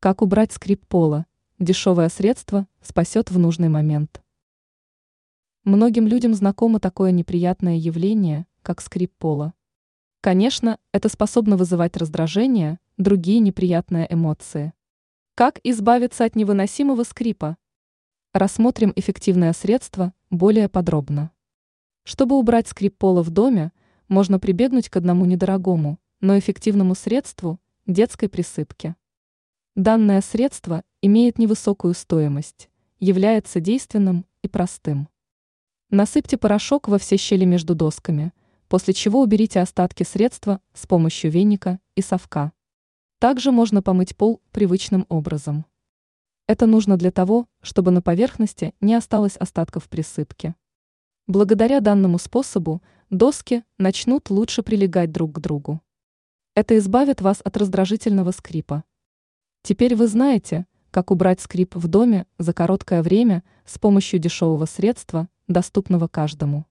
Как убрать скрип пола? Дешевое средство спасет в нужный момент. Многим людям знакомо такое неприятное явление, как скрип пола. Конечно, это способно вызывать раздражение, другие неприятные эмоции. Как избавиться от невыносимого скрипа? Рассмотрим эффективное средство более подробно. Чтобы убрать скрип пола в доме, можно прибегнуть к одному недорогому, но эффективному средству – детской присыпке. Данное средство имеет невысокую стоимость, является действенным и простым. Насыпьте порошок во все щели между досками, после чего уберите остатки средства с помощью веника и совка. Также можно помыть пол привычным образом. Это нужно для того, чтобы на поверхности не осталось остатков присыпки. Благодаря данному способу доски начнут лучше прилегать друг к другу. Это избавит вас от раздражительного скрипа. Теперь вы знаете, как убрать скрип в доме за короткое время с помощью дешевого средства, доступного каждому.